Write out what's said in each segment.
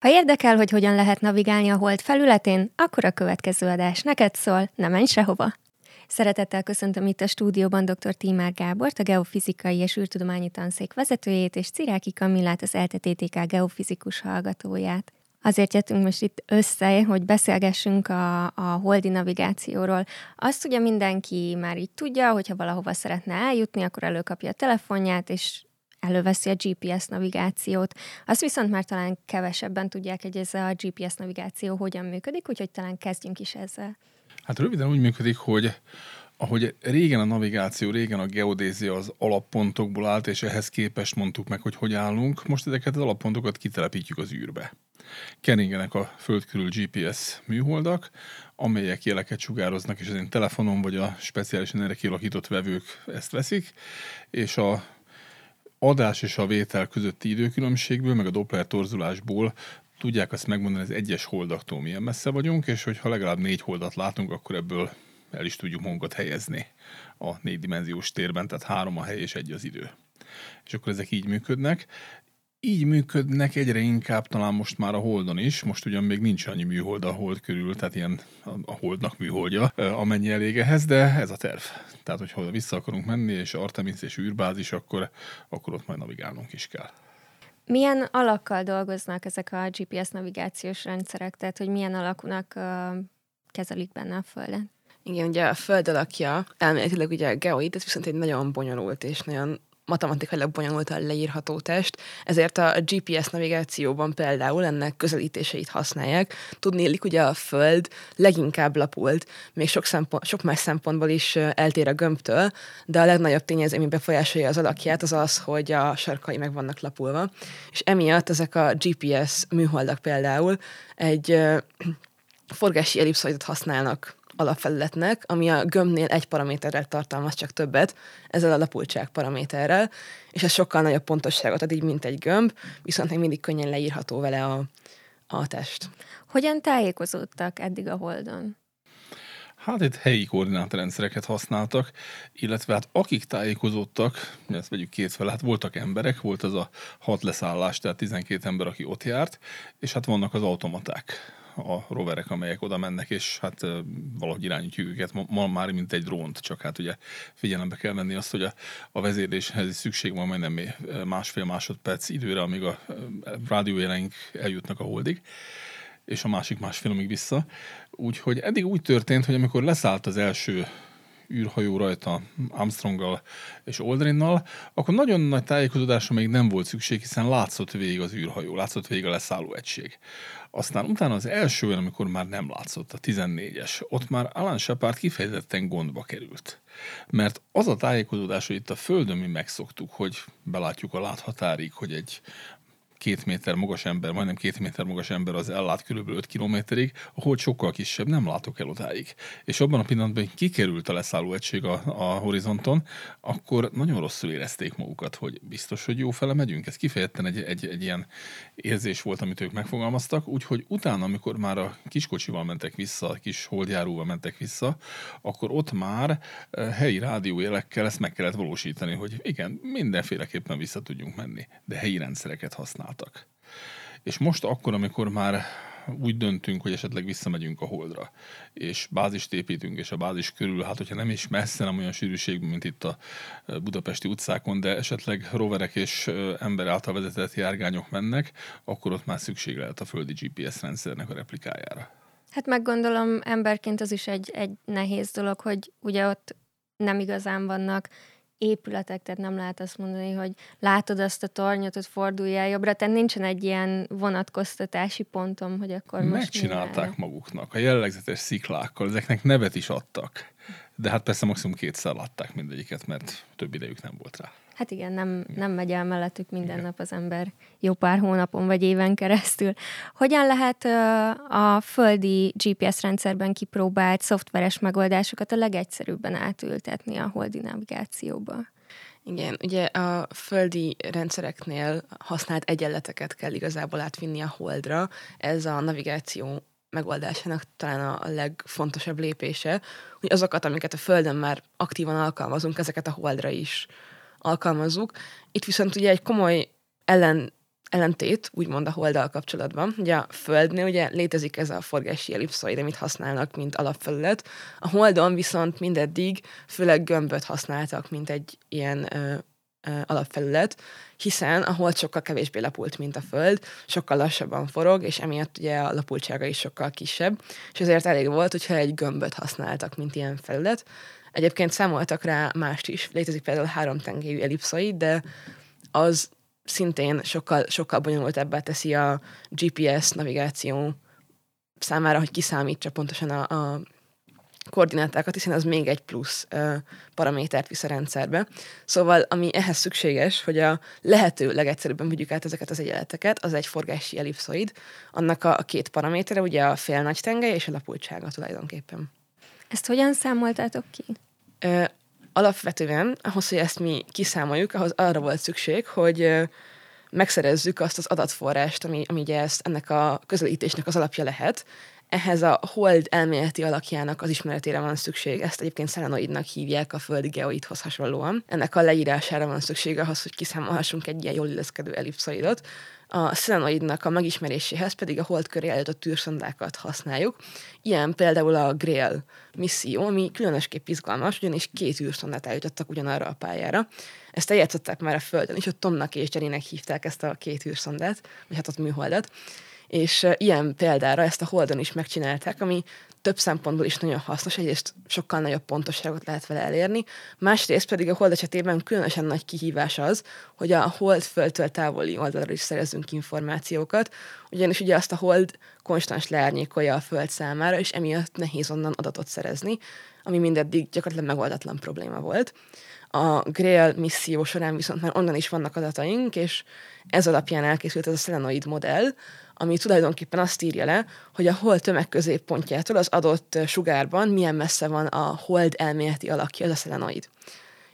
Ha érdekel, hogy hogyan lehet navigálni a hold felületén, akkor a következő adás neked szól, ne menj sehova! Szeretettel köszöntöm itt a stúdióban dr. Tímár Gábort, a Geofizikai és űrtudományi tanszék vezetőjét, és Ciráki Kamillát, az LTTTK geofizikus hallgatóját. Azért jöttünk most itt össze, hogy beszélgessünk a, a holdi navigációról. Azt ugye mindenki már így tudja, hogyha valahova szeretne eljutni, akkor előkapja a telefonját, és előveszi a GPS navigációt. Azt viszont már talán kevesebben tudják, hogy ez a GPS navigáció hogyan működik, úgyhogy talán kezdjünk is ezzel. Hát röviden úgy működik, hogy ahogy régen a navigáció, régen a geodézia az alappontokból állt, és ehhez képest mondtuk meg, hogy hogy állunk, most ezeket az alappontokat kitelepítjük az űrbe. Keringenek a föld körül GPS műholdak, amelyek jeleket sugároznak, és az én telefonom vagy a speciálisan erre kialakított vevők ezt veszik, és a adás és a vétel közötti időkülönbségből, meg a Doppler torzulásból tudják azt megmondani, az egyes holdaktól milyen messze vagyunk, és hogyha legalább négy holdat látunk, akkor ebből el is tudjuk magunkat helyezni a négydimenziós térben, tehát három a hely és egy az idő. És akkor ezek így működnek. Így működnek egyre inkább talán most már a Holdon is, most ugyan még nincs annyi műhold a Hold körül, tehát ilyen a Holdnak műholdja, amennyi elég ehhez, de ez a terv. Tehát, hogyha vissza akarunk menni, és Artemis és űrbázis, akkor, akkor ott majd navigálnunk is kell. Milyen alakkal dolgoznak ezek a GPS navigációs rendszerek, tehát hogy milyen alakúnak uh, kezelik benne a Földet? Igen, ugye a Föld alakja elméletileg ugye a geoid, ez viszont egy nagyon bonyolult és nagyon matematikailag bonyolultan leírható test, ezért a GPS navigációban például ennek közelítéseit használják. Tudni illik, ugye a Föld leginkább lapult, még sok, szempont, sok más szempontból is eltér a gömbtől, de a legnagyobb tényező, ami befolyásolja az alakját, az az, hogy a sarkai meg vannak lapulva. És emiatt ezek a GPS műholdak például egy forgási ellipszoidot használnak alapfelületnek, ami a gömbnél egy paraméterrel tartalmaz csak többet, ezzel a lapultság paraméterrel, és ez sokkal nagyobb pontosságot ad így, mint egy gömb, viszont még mindig könnyen leírható vele a, a test. Hogyan tájékozódtak eddig a Holdon? Hát itt helyi koordinátorrendszereket használtak, illetve hát akik tájékozódtak, ezt vegyük két fel, hát voltak emberek, volt az a hat leszállás, tehát 12 ember, aki ott járt, és hát vannak az automaták a roverek, amelyek oda mennek, és hát valahogy irányítjuk őket, ma, ma már mint egy drónt, csak hát ugye figyelembe kell venni azt, hogy a, a vezérléshez szükség van majdnem másfél másodperc időre, amíg a rádiójeleink eljutnak a holdig és a másik másfél amíg vissza. Úgyhogy eddig úgy történt, hogy amikor leszállt az első űrhajó rajta Armstronggal és Aldrinnal, akkor nagyon nagy tájékozódásra még nem volt szükség, hiszen látszott végig az űrhajó, látszott végig a leszálló egység. Aztán utána az első olyan, amikor már nem látszott, a 14-es, ott már Alan Shepard kifejezetten gondba került. Mert az a tájékozódás, hogy itt a Földön mi megszoktuk, hogy belátjuk a láthatárig, hogy egy két méter magas ember, majdnem két méter magas ember az ellát kb. 5 kilométerig, ahol sokkal kisebb, nem látok el odáig. És abban a pillanatban, hogy kikerült a leszálló egység a, a horizonton, akkor nagyon rosszul érezték magukat, hogy biztos, hogy jó fele megyünk. Ez kifejezetten egy, egy, egy ilyen érzés volt, amit ők megfogalmaztak, úgyhogy utána, amikor már a kiskocsival mentek vissza, a kis holdjáróval mentek vissza, akkor ott már eh, helyi rádiójelekkel ezt meg kellett valósítani, hogy igen, mindenféleképpen vissza tudjunk menni, de helyi rendszereket használ használtak. És most akkor, amikor már úgy döntünk, hogy esetleg visszamegyünk a holdra, és bázist építünk, és a bázis körül, hát hogyha nem is messze, nem olyan sűrűségben, mint itt a budapesti utcákon, de esetleg roverek és ember által vezetett járgányok mennek, akkor ott már szükség lehet a földi GPS rendszernek a replikájára. Hát meggondolom, emberként az is egy, egy nehéz dolog, hogy ugye ott nem igazán vannak épületek, tehát nem lehet azt mondani, hogy látod azt a tornyot, ott forduljál jobbra, tehát nincsen egy ilyen vonatkoztatási pontom, hogy akkor most Megcsinálták maguknak a jellegzetes sziklákkal, ezeknek nevet is adtak. De hát persze maximum kétszer látták mindegyiket, mert több idejük nem volt rá. Hát igen, nem, nem megy el mellettük minden igen. nap az ember jó pár hónapon vagy éven keresztül. Hogyan lehet a földi GPS rendszerben kipróbált szoftveres megoldásokat a legegyszerűbben átültetni a holdi navigációba? Igen, ugye a földi rendszereknél használt egyenleteket kell igazából átvinni a holdra. Ez a navigáció megoldásának talán a legfontosabb lépése, hogy azokat, amiket a Földön már aktívan alkalmazunk, ezeket a holdra is alkalmazzuk. Itt viszont ugye egy komoly ellen ellentét, úgymond a holdal kapcsolatban. Ugye a Földnél ugye létezik ez a forgási ellipszoid, amit használnak, mint alapfelület. A holdon viszont mindeddig főleg gömböt használtak, mint egy ilyen ö, ö, alapfelület, hiszen a hold sokkal kevésbé lapult, mint a Föld, sokkal lassabban forog, és emiatt ugye a lapultsága is sokkal kisebb, és ezért elég volt, hogyha egy gömböt használtak, mint ilyen felület. Egyébként számoltak rá mást is, létezik például három tengelyű ellipszoid, de az szintén sokkal, sokkal bonyolultabbá teszi a GPS navigáció számára, hogy kiszámítsa pontosan a, a koordinátákat, hiszen az még egy plusz ö, paramétert visz a rendszerbe. Szóval, ami ehhez szükséges, hogy a lehető legegyszerűbben vigyük át ezeket az egyenleteket, az egy forgási ellipszoid. Annak a, a két paramétere, ugye a fél nagy tengely és a lapultsága tulajdonképpen. Ezt hogyan számoltátok ki? Ö, alapvetően, ahhoz, hogy ezt mi kiszámoljuk, ahhoz arra volt szükség, hogy megszerezzük azt az adatforrást, ami, ami ugye ezt, ennek a közelítésnek az alapja lehet. Ehhez a hold elméleti alakjának az ismeretére van szükség. Ezt egyébként szelenoidnak hívják a földi geoidhoz hasonlóan. Ennek a leírására van szükség ahhoz, hogy kiszámolhassunk egy ilyen jól illeszkedő ellipszoidot. A szelenoidnak a megismeréséhez pedig a hold köré állított tűrszondákat használjuk. Ilyen például a Grail misszió, ami különösképp izgalmas, ugyanis két űrszondát állítottak ugyanarra a pályára. Ezt eljátszották már a Földön is, ott Tomnak és Jerrynek hívták ezt a két űrszondát, vagy hát ott műholdat és ilyen példára ezt a Holdon is megcsinálták, ami több szempontból is nagyon hasznos, egyrészt sokkal nagyobb pontosságot lehet vele elérni, másrészt pedig a hold esetében különösen nagy kihívás az, hogy a hold földtől távoli oldalra is szerezünk információkat, ugyanis ugye azt a hold konstans leárnyékolja a föld számára, és emiatt nehéz onnan adatot szerezni, ami mindeddig gyakorlatilag megoldatlan probléma volt. A Grail misszió során viszont már onnan is vannak adataink, és ez alapján elkészült ez a Selenoid modell, ami tulajdonképpen azt írja le, hogy a hold tömegközéppontjától az adott sugárban milyen messze van a hold elméleti alakja, az a szelenoid.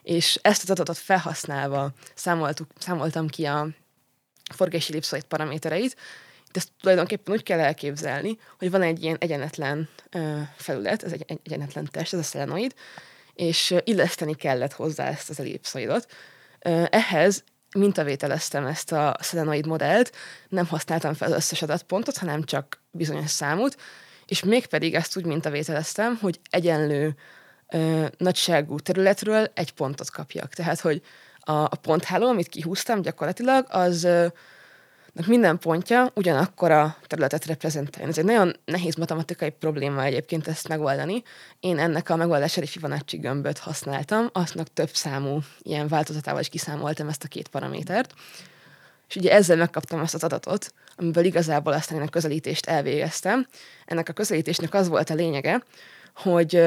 És ezt az adatot felhasználva számoltuk, számoltam ki a forgási ellipszoid paramétereit, de ezt tulajdonképpen úgy kell elképzelni, hogy van egy ilyen egyenetlen ö, felület, ez egy egyenetlen test, ez a szelenoid, és illeszteni kellett hozzá ezt az ellipszoidot. Ehhez mintavételeztem ezt a szelenoid modellt, nem használtam fel az összes adatpontot, hanem csak bizonyos számot, és mégpedig ezt úgy mintavételeztem, hogy egyenlő ö, nagyságú területről egy pontot kapjak. Tehát, hogy a, a pontháló, amit kihúztam gyakorlatilag, az ö, minden pontja ugyanakkor a területet reprezentálja. Ez egy nagyon nehéz matematikai probléma egyébként ezt megoldani. Én ennek a megoldására Fibonacci gömböt használtam, aztnak több számú ilyen változatával is kiszámoltam ezt a két paramétert. És ugye ezzel megkaptam azt az adatot, amiből igazából aztán én a közelítést elvégeztem. Ennek a közelítésnek az volt a lényege, hogy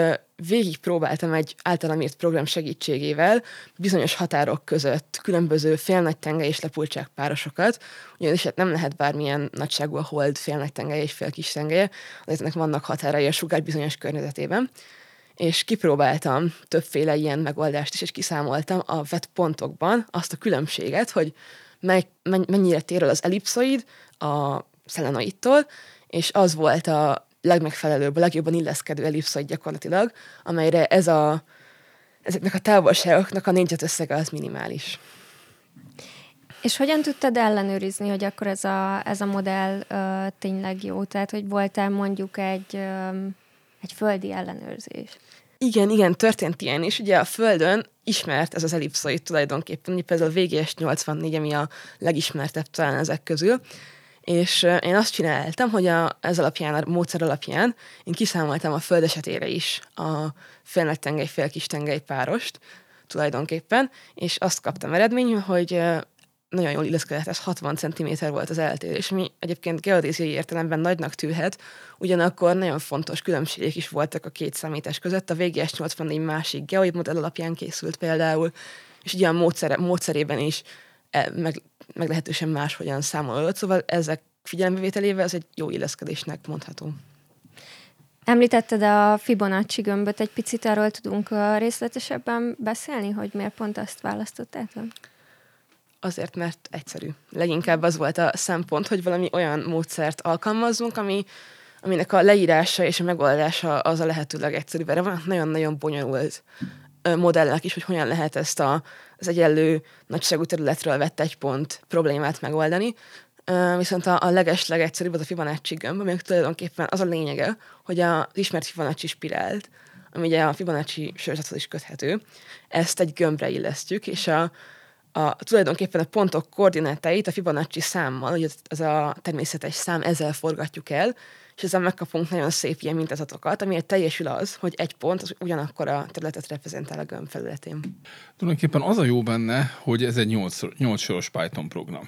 végig próbáltam egy általam írt program segítségével bizonyos határok között különböző félnagy tengely és lepultság párosokat, ugyanis hát nem lehet bármilyen nagyságú a hold félnagy tengely és fél kis tengelye, ennek vannak határai a sugár bizonyos környezetében. És kipróbáltam többféle ilyen megoldást is, és kiszámoltam a vett pontokban azt a különbséget, hogy mennyire tér el az ellipszoid a szelenoidtól, és az volt a legmegfelelőbb, a legjobban illeszkedő ellipszoid gyakorlatilag, amelyre ez a, ezeknek a távolságoknak a négyzet összege az minimális. És hogyan tudtad ellenőrizni, hogy akkor ez a, ez a modell uh, tényleg jó? Tehát, hogy voltál mondjuk egy, um, egy földi ellenőrzés? Igen, igen, történt ilyen is. Ugye a Földön ismert ez az ellipszoid tulajdonképpen, például a VGS 84, ami a legismertebb talán ezek közül, és én azt csináltam, hogy a, ez alapján, a módszer alapján én kiszámoltam a föld esetére is a félnagy tengely, fél kis tengely párost tulajdonképpen, és azt kaptam eredmény, hogy nagyon jól illeszkedett, ez 60 cm volt az eltérés, ami egyébként geodéziai értelemben nagynak tűhet, ugyanakkor nagyon fontos különbségek is voltak a két számítás között. A VGS 84 másik geoid modell alapján készült például, és ugye a módszer, módszerében is E, meg, meglehetősen máshogyan számolod, szóval ezek figyelembevételével ez egy jó illeszkedésnek mondható. Említetted a Fibonacci gömböt, egy picit arról tudunk részletesebben beszélni, hogy miért pont azt választottátok? Azért, mert egyszerű. Leginkább az volt a szempont, hogy valami olyan módszert alkalmazzunk, ami, aminek a leírása és a megoldása az a lehető legegyszerűbb. Erre van nagyon-nagyon bonyolult modellek is, hogy hogyan lehet ezt a, az egyenlő nagyságú területről vett egy pont problémát megoldani. Viszont a, a leges az a Fibonacci gömb, aminek tulajdonképpen az a lényege, hogy az ismert Fibonacci spirált, ami ugye a Fibonacci sorozathoz is köthető, ezt egy gömbre illesztjük, és a, a, tulajdonképpen a pontok koordinátáit a Fibonacci számmal, hogy az a természetes szám, ezzel forgatjuk el, és ezzel megkapunk nagyon szép ilyen mintázatokat, amiért teljesül az, hogy egy pont az ugyanakkor a területet reprezentál a gömb felületén. Tulajdonképpen az a jó benne, hogy ez egy 8, 8 soros Python program.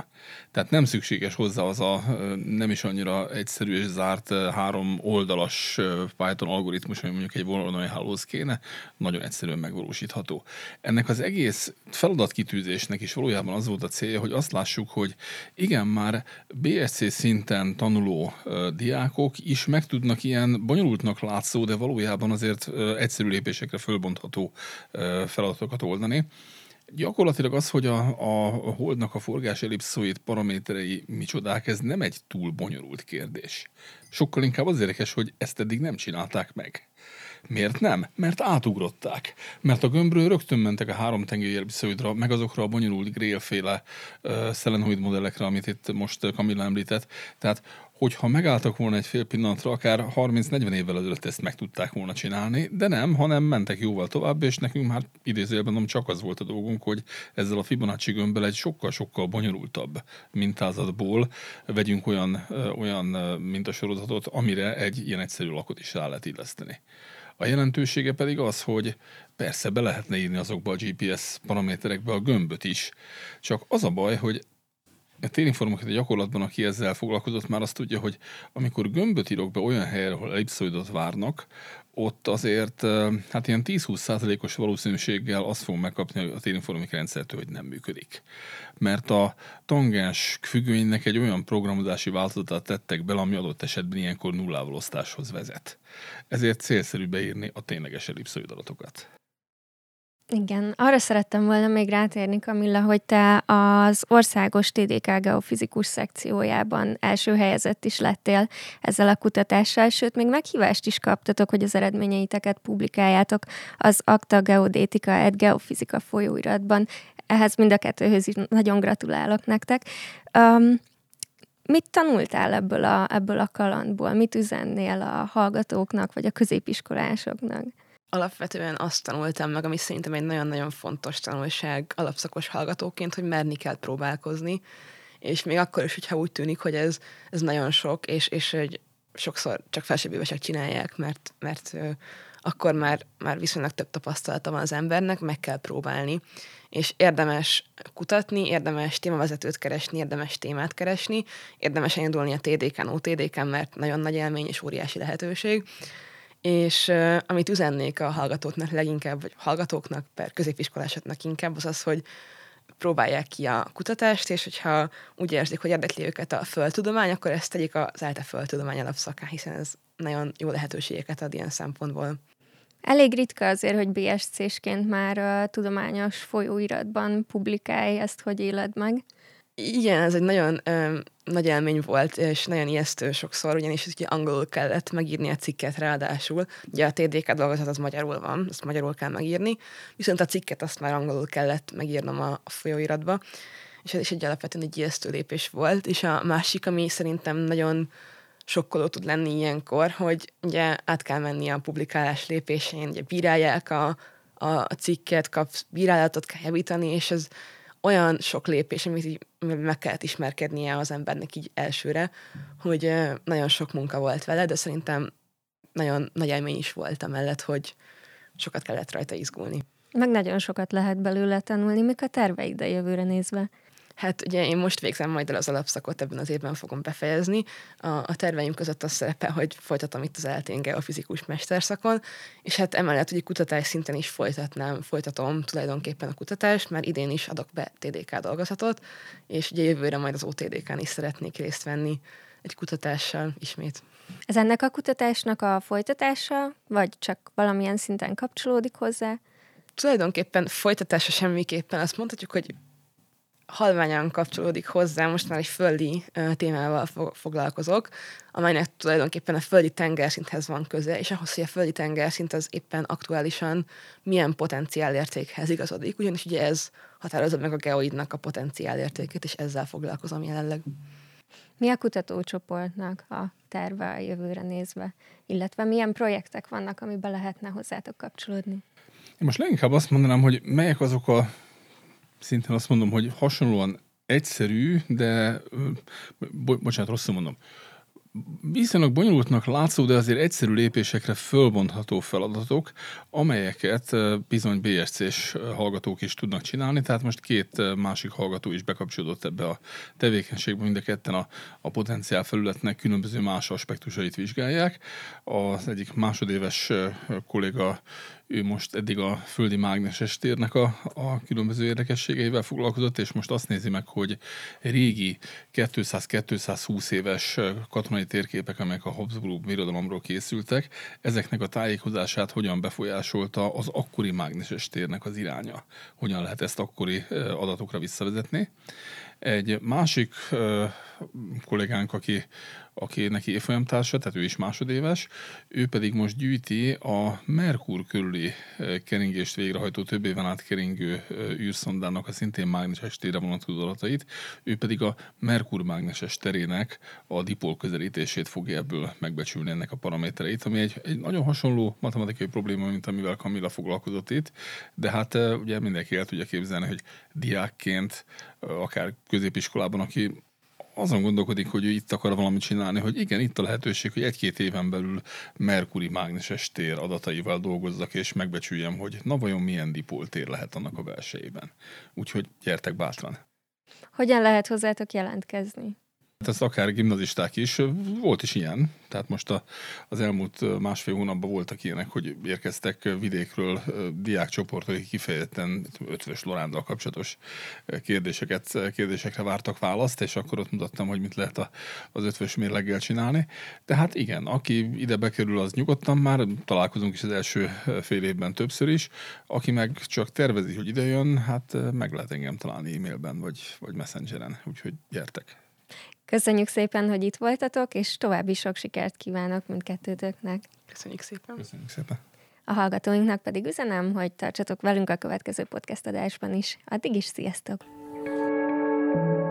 Tehát nem szükséges hozzá az a nem is annyira egyszerű és zárt három oldalas Python algoritmus, ami mondjuk egy vonalonai hálóz kéne, nagyon egyszerűen megvalósítható. Ennek az egész feladatkitűzésnek is valójában az volt a célja, hogy azt lássuk, hogy igen, már BSC szinten tanuló diákok is meg tudnak ilyen bonyolultnak látszó, de valójában azért egyszerű lépésekre fölbontható feladatokat oldani. Gyakorlatilag az, hogy a, a holdnak a forgás ellipszoid paraméterei micsodák, ez nem egy túl bonyolult kérdés. Sokkal inkább az érdekes, hogy ezt eddig nem csinálták meg. Miért nem? Mert átugrották. Mert a gömbről rögtön mentek a három tengeri ellipszoidra, meg azokra a bonyolult grél-féle uh, szelenoid modellekre, amit itt most Kamilla említett. Tehát hogyha megálltak volna egy fél pillanatra, akár 30-40 évvel ezelőtt ezt meg tudták volna csinálni, de nem, hanem mentek jóval tovább, és nekünk már idézőjelben nem csak az volt a dolgunk, hogy ezzel a Fibonacci gömbbel egy sokkal-sokkal bonyolultabb mintázatból vegyünk olyan, olyan mintasorozatot, amire egy ilyen egyszerű lakot is rá lehet illeszteni. A jelentősége pedig az, hogy persze be lehetne írni azokba a GPS paraméterekbe a gömböt is, csak az a baj, hogy térinformokat a gyakorlatban, aki ezzel foglalkozott, már azt tudja, hogy amikor gömböt írok be olyan helyre, ahol ellipszoidot várnak, ott azért hát ilyen 10-20 százalékos valószínűséggel azt fogom megkapni a térinformik rendszertől, hogy nem működik. Mert a tangens függvénynek egy olyan programozási változatát tettek bele, ami adott esetben ilyenkor nullával osztáshoz vezet. Ezért célszerű beírni a tényleges ellipszoid adatokat. Igen, arra szerettem volna még rátérni, Kamilla, hogy te az országos TDK geofizikus szekciójában első helyezett is lettél ezzel a kutatással, sőt, még meghívást is kaptatok, hogy az eredményeiteket publikáljátok az Akta Geodétika et Geofizika folyóiratban. Ehhez mind a kettőhöz is nagyon gratulálok nektek. Um, mit tanultál ebből a, ebből a kalandból? Mit üzennél a hallgatóknak, vagy a középiskolásoknak? Alapvetően azt tanultam meg, ami szerintem egy nagyon-nagyon fontos tanulság alapszakos hallgatóként, hogy merni kell próbálkozni, és még akkor is, hogyha úgy tűnik, hogy ez, ez nagyon sok, és, és hogy sokszor csak felsőbb csinálják, mert, mert akkor már, már viszonylag több tapasztalata van az embernek, meg kell próbálni. És érdemes kutatni, érdemes témavezetőt keresni, érdemes témát keresni, érdemes elindulni a TDK-n, OTDK-n, mert nagyon nagy élmény és óriási lehetőség és uh, amit üzennék a hallgatóknak leginkább, vagy hallgatóknak, per középiskolásoknak inkább, az az, hogy próbálják ki a kutatást, és hogyha úgy érzik, hogy érdekli őket a földtudomány, akkor ezt tegyék az ELTE földtudomány alapszaká, hiszen ez nagyon jó lehetőségeket ad ilyen szempontból. Elég ritka azért, hogy BSC-sként már a tudományos folyóiratban publikálj ezt, hogy éled meg. Igen, ez egy nagyon ö, nagy élmény volt, és nagyon ijesztő sokszor, ugyanis ugye angolul kellett megírni a cikket ráadásul. Ugye a TDK dolgozat az magyarul van, ezt magyarul kell megírni, viszont a cikket azt már angolul kellett megírnom a, folyóiratba, és ez is egy alapvetően egy ijesztő lépés volt, és a másik, ami szerintem nagyon sokkoló tud lenni ilyenkor, hogy ugye át kell menni a publikálás lépésén, ugye bírálják a, a cikket, kapsz bírálatot kell javítani, és ez olyan sok lépés, amit így meg kellett ismerkednie az embernek így elsőre, hogy nagyon sok munka volt vele, de szerintem nagyon nagy élmény is volt amellett, hogy sokat kellett rajta izgulni. Meg nagyon sokat lehet belőle tanulni. Mik a terveid a jövőre nézve? Hát ugye én most végzem majd el az alapszakot, ebben az évben fogom befejezni. A, a terveim között az szerepel, hogy folytatom itt az eltén geofizikus mesterszakon, és hát emellett ugye kutatás szinten is folytatnám, folytatom tulajdonképpen a kutatást, mert idén is adok be TDK dolgozatot, és ugye jövőre majd az OTDK-n is szeretnék részt venni egy kutatással ismét. Ez ennek a kutatásnak a folytatása, vagy csak valamilyen szinten kapcsolódik hozzá? Tulajdonképpen folytatása semmiképpen. Azt mondhatjuk, hogy halványan kapcsolódik hozzá, most már egy földi témával foglalkozok, amelynek tulajdonképpen a földi tengerszinthez van köze, és ahhoz, hogy a földi tengerszint az éppen aktuálisan milyen potenciálértékhez igazodik, ugyanis ugye ez határozza meg a geoidnak a potenciálértékét, és ezzel foglalkozom jelenleg. Mi a kutatócsoportnak a terve a jövőre nézve, illetve milyen projektek vannak, amiben lehetne hozzátok kapcsolódni? Én most leginkább azt mondanám, hogy melyek azok a, szintén azt mondom, hogy hasonlóan egyszerű, de, bo- bocsánat, rosszul mondom, viszonylag bonyolultnak látszó, de azért egyszerű lépésekre fölbontható feladatok, amelyeket bizony BSC-s hallgatók is tudnak csinálni, tehát most két másik hallgató is bekapcsolódott ebbe a tevékenységbe, mind a ketten a, a potenciál felületnek különböző más aspektusait vizsgálják. Az egyik másodéves kolléga ő most eddig a földi mágneses térnek a, a különböző érdekességeivel foglalkozott, és most azt nézi meg, hogy régi 200-220 éves katonai térképek, amelyek a Habsburg birodalomról készültek, ezeknek a tájékozását hogyan befolyásolta az akkori mágneses térnek az iránya. Hogyan lehet ezt akkori adatokra visszavezetni. Egy másik kollégánk, aki aki neki évfolyamtársa, tehát ő is másodéves, ő pedig most gyűjti a Merkur körüli keringést végrehajtó több éven át keringő űrszondának a szintén mágneses térre vonatkozó adatait, ő pedig a Merkur mágneses terének a dipol közelítését fogja ebből megbecsülni ennek a paramétereit, ami egy, egy nagyon hasonló matematikai probléma, mint amivel Kamilla foglalkozott itt, de hát ugye mindenki el tudja képzelni, hogy diákként, akár középiskolában, aki azon gondolkodik, hogy ő itt akar valamit csinálni, hogy igen, itt a lehetőség, hogy egy-két éven belül Merkuri mágneses tér adataival dolgozzak, és megbecsüljem, hogy na vajon milyen dipol tér lehet annak a belsejében. Úgyhogy gyertek bátran. Hogyan lehet hozzátok jelentkezni? Hát ez akár gimnazisták is, volt is ilyen, tehát most a, az elmúlt másfél hónapban voltak ilyenek, hogy érkeztek vidékről diákcsoportok, akik kifejezetten ötvös Lorándal kapcsolatos kérdéseket, kérdésekre vártak választ, és akkor ott mutattam, hogy mit lehet a, az ötvös mérleggel csinálni. De hát igen, aki ide bekerül, az nyugodtan már, találkozunk is az első fél évben többször is, aki meg csak tervezi, hogy ide jön, hát meg lehet engem találni e-mailben, vagy, vagy messengeren, úgyhogy gyertek! Köszönjük szépen, hogy itt voltatok, és további sok sikert kívánok mindkettőtöknek. Köszönjük szépen. Köszönjük szépen. A hallgatóinknak pedig üzenem, hogy tartsatok velünk a következő podcast adásban is. Addig is sziasztok! thank you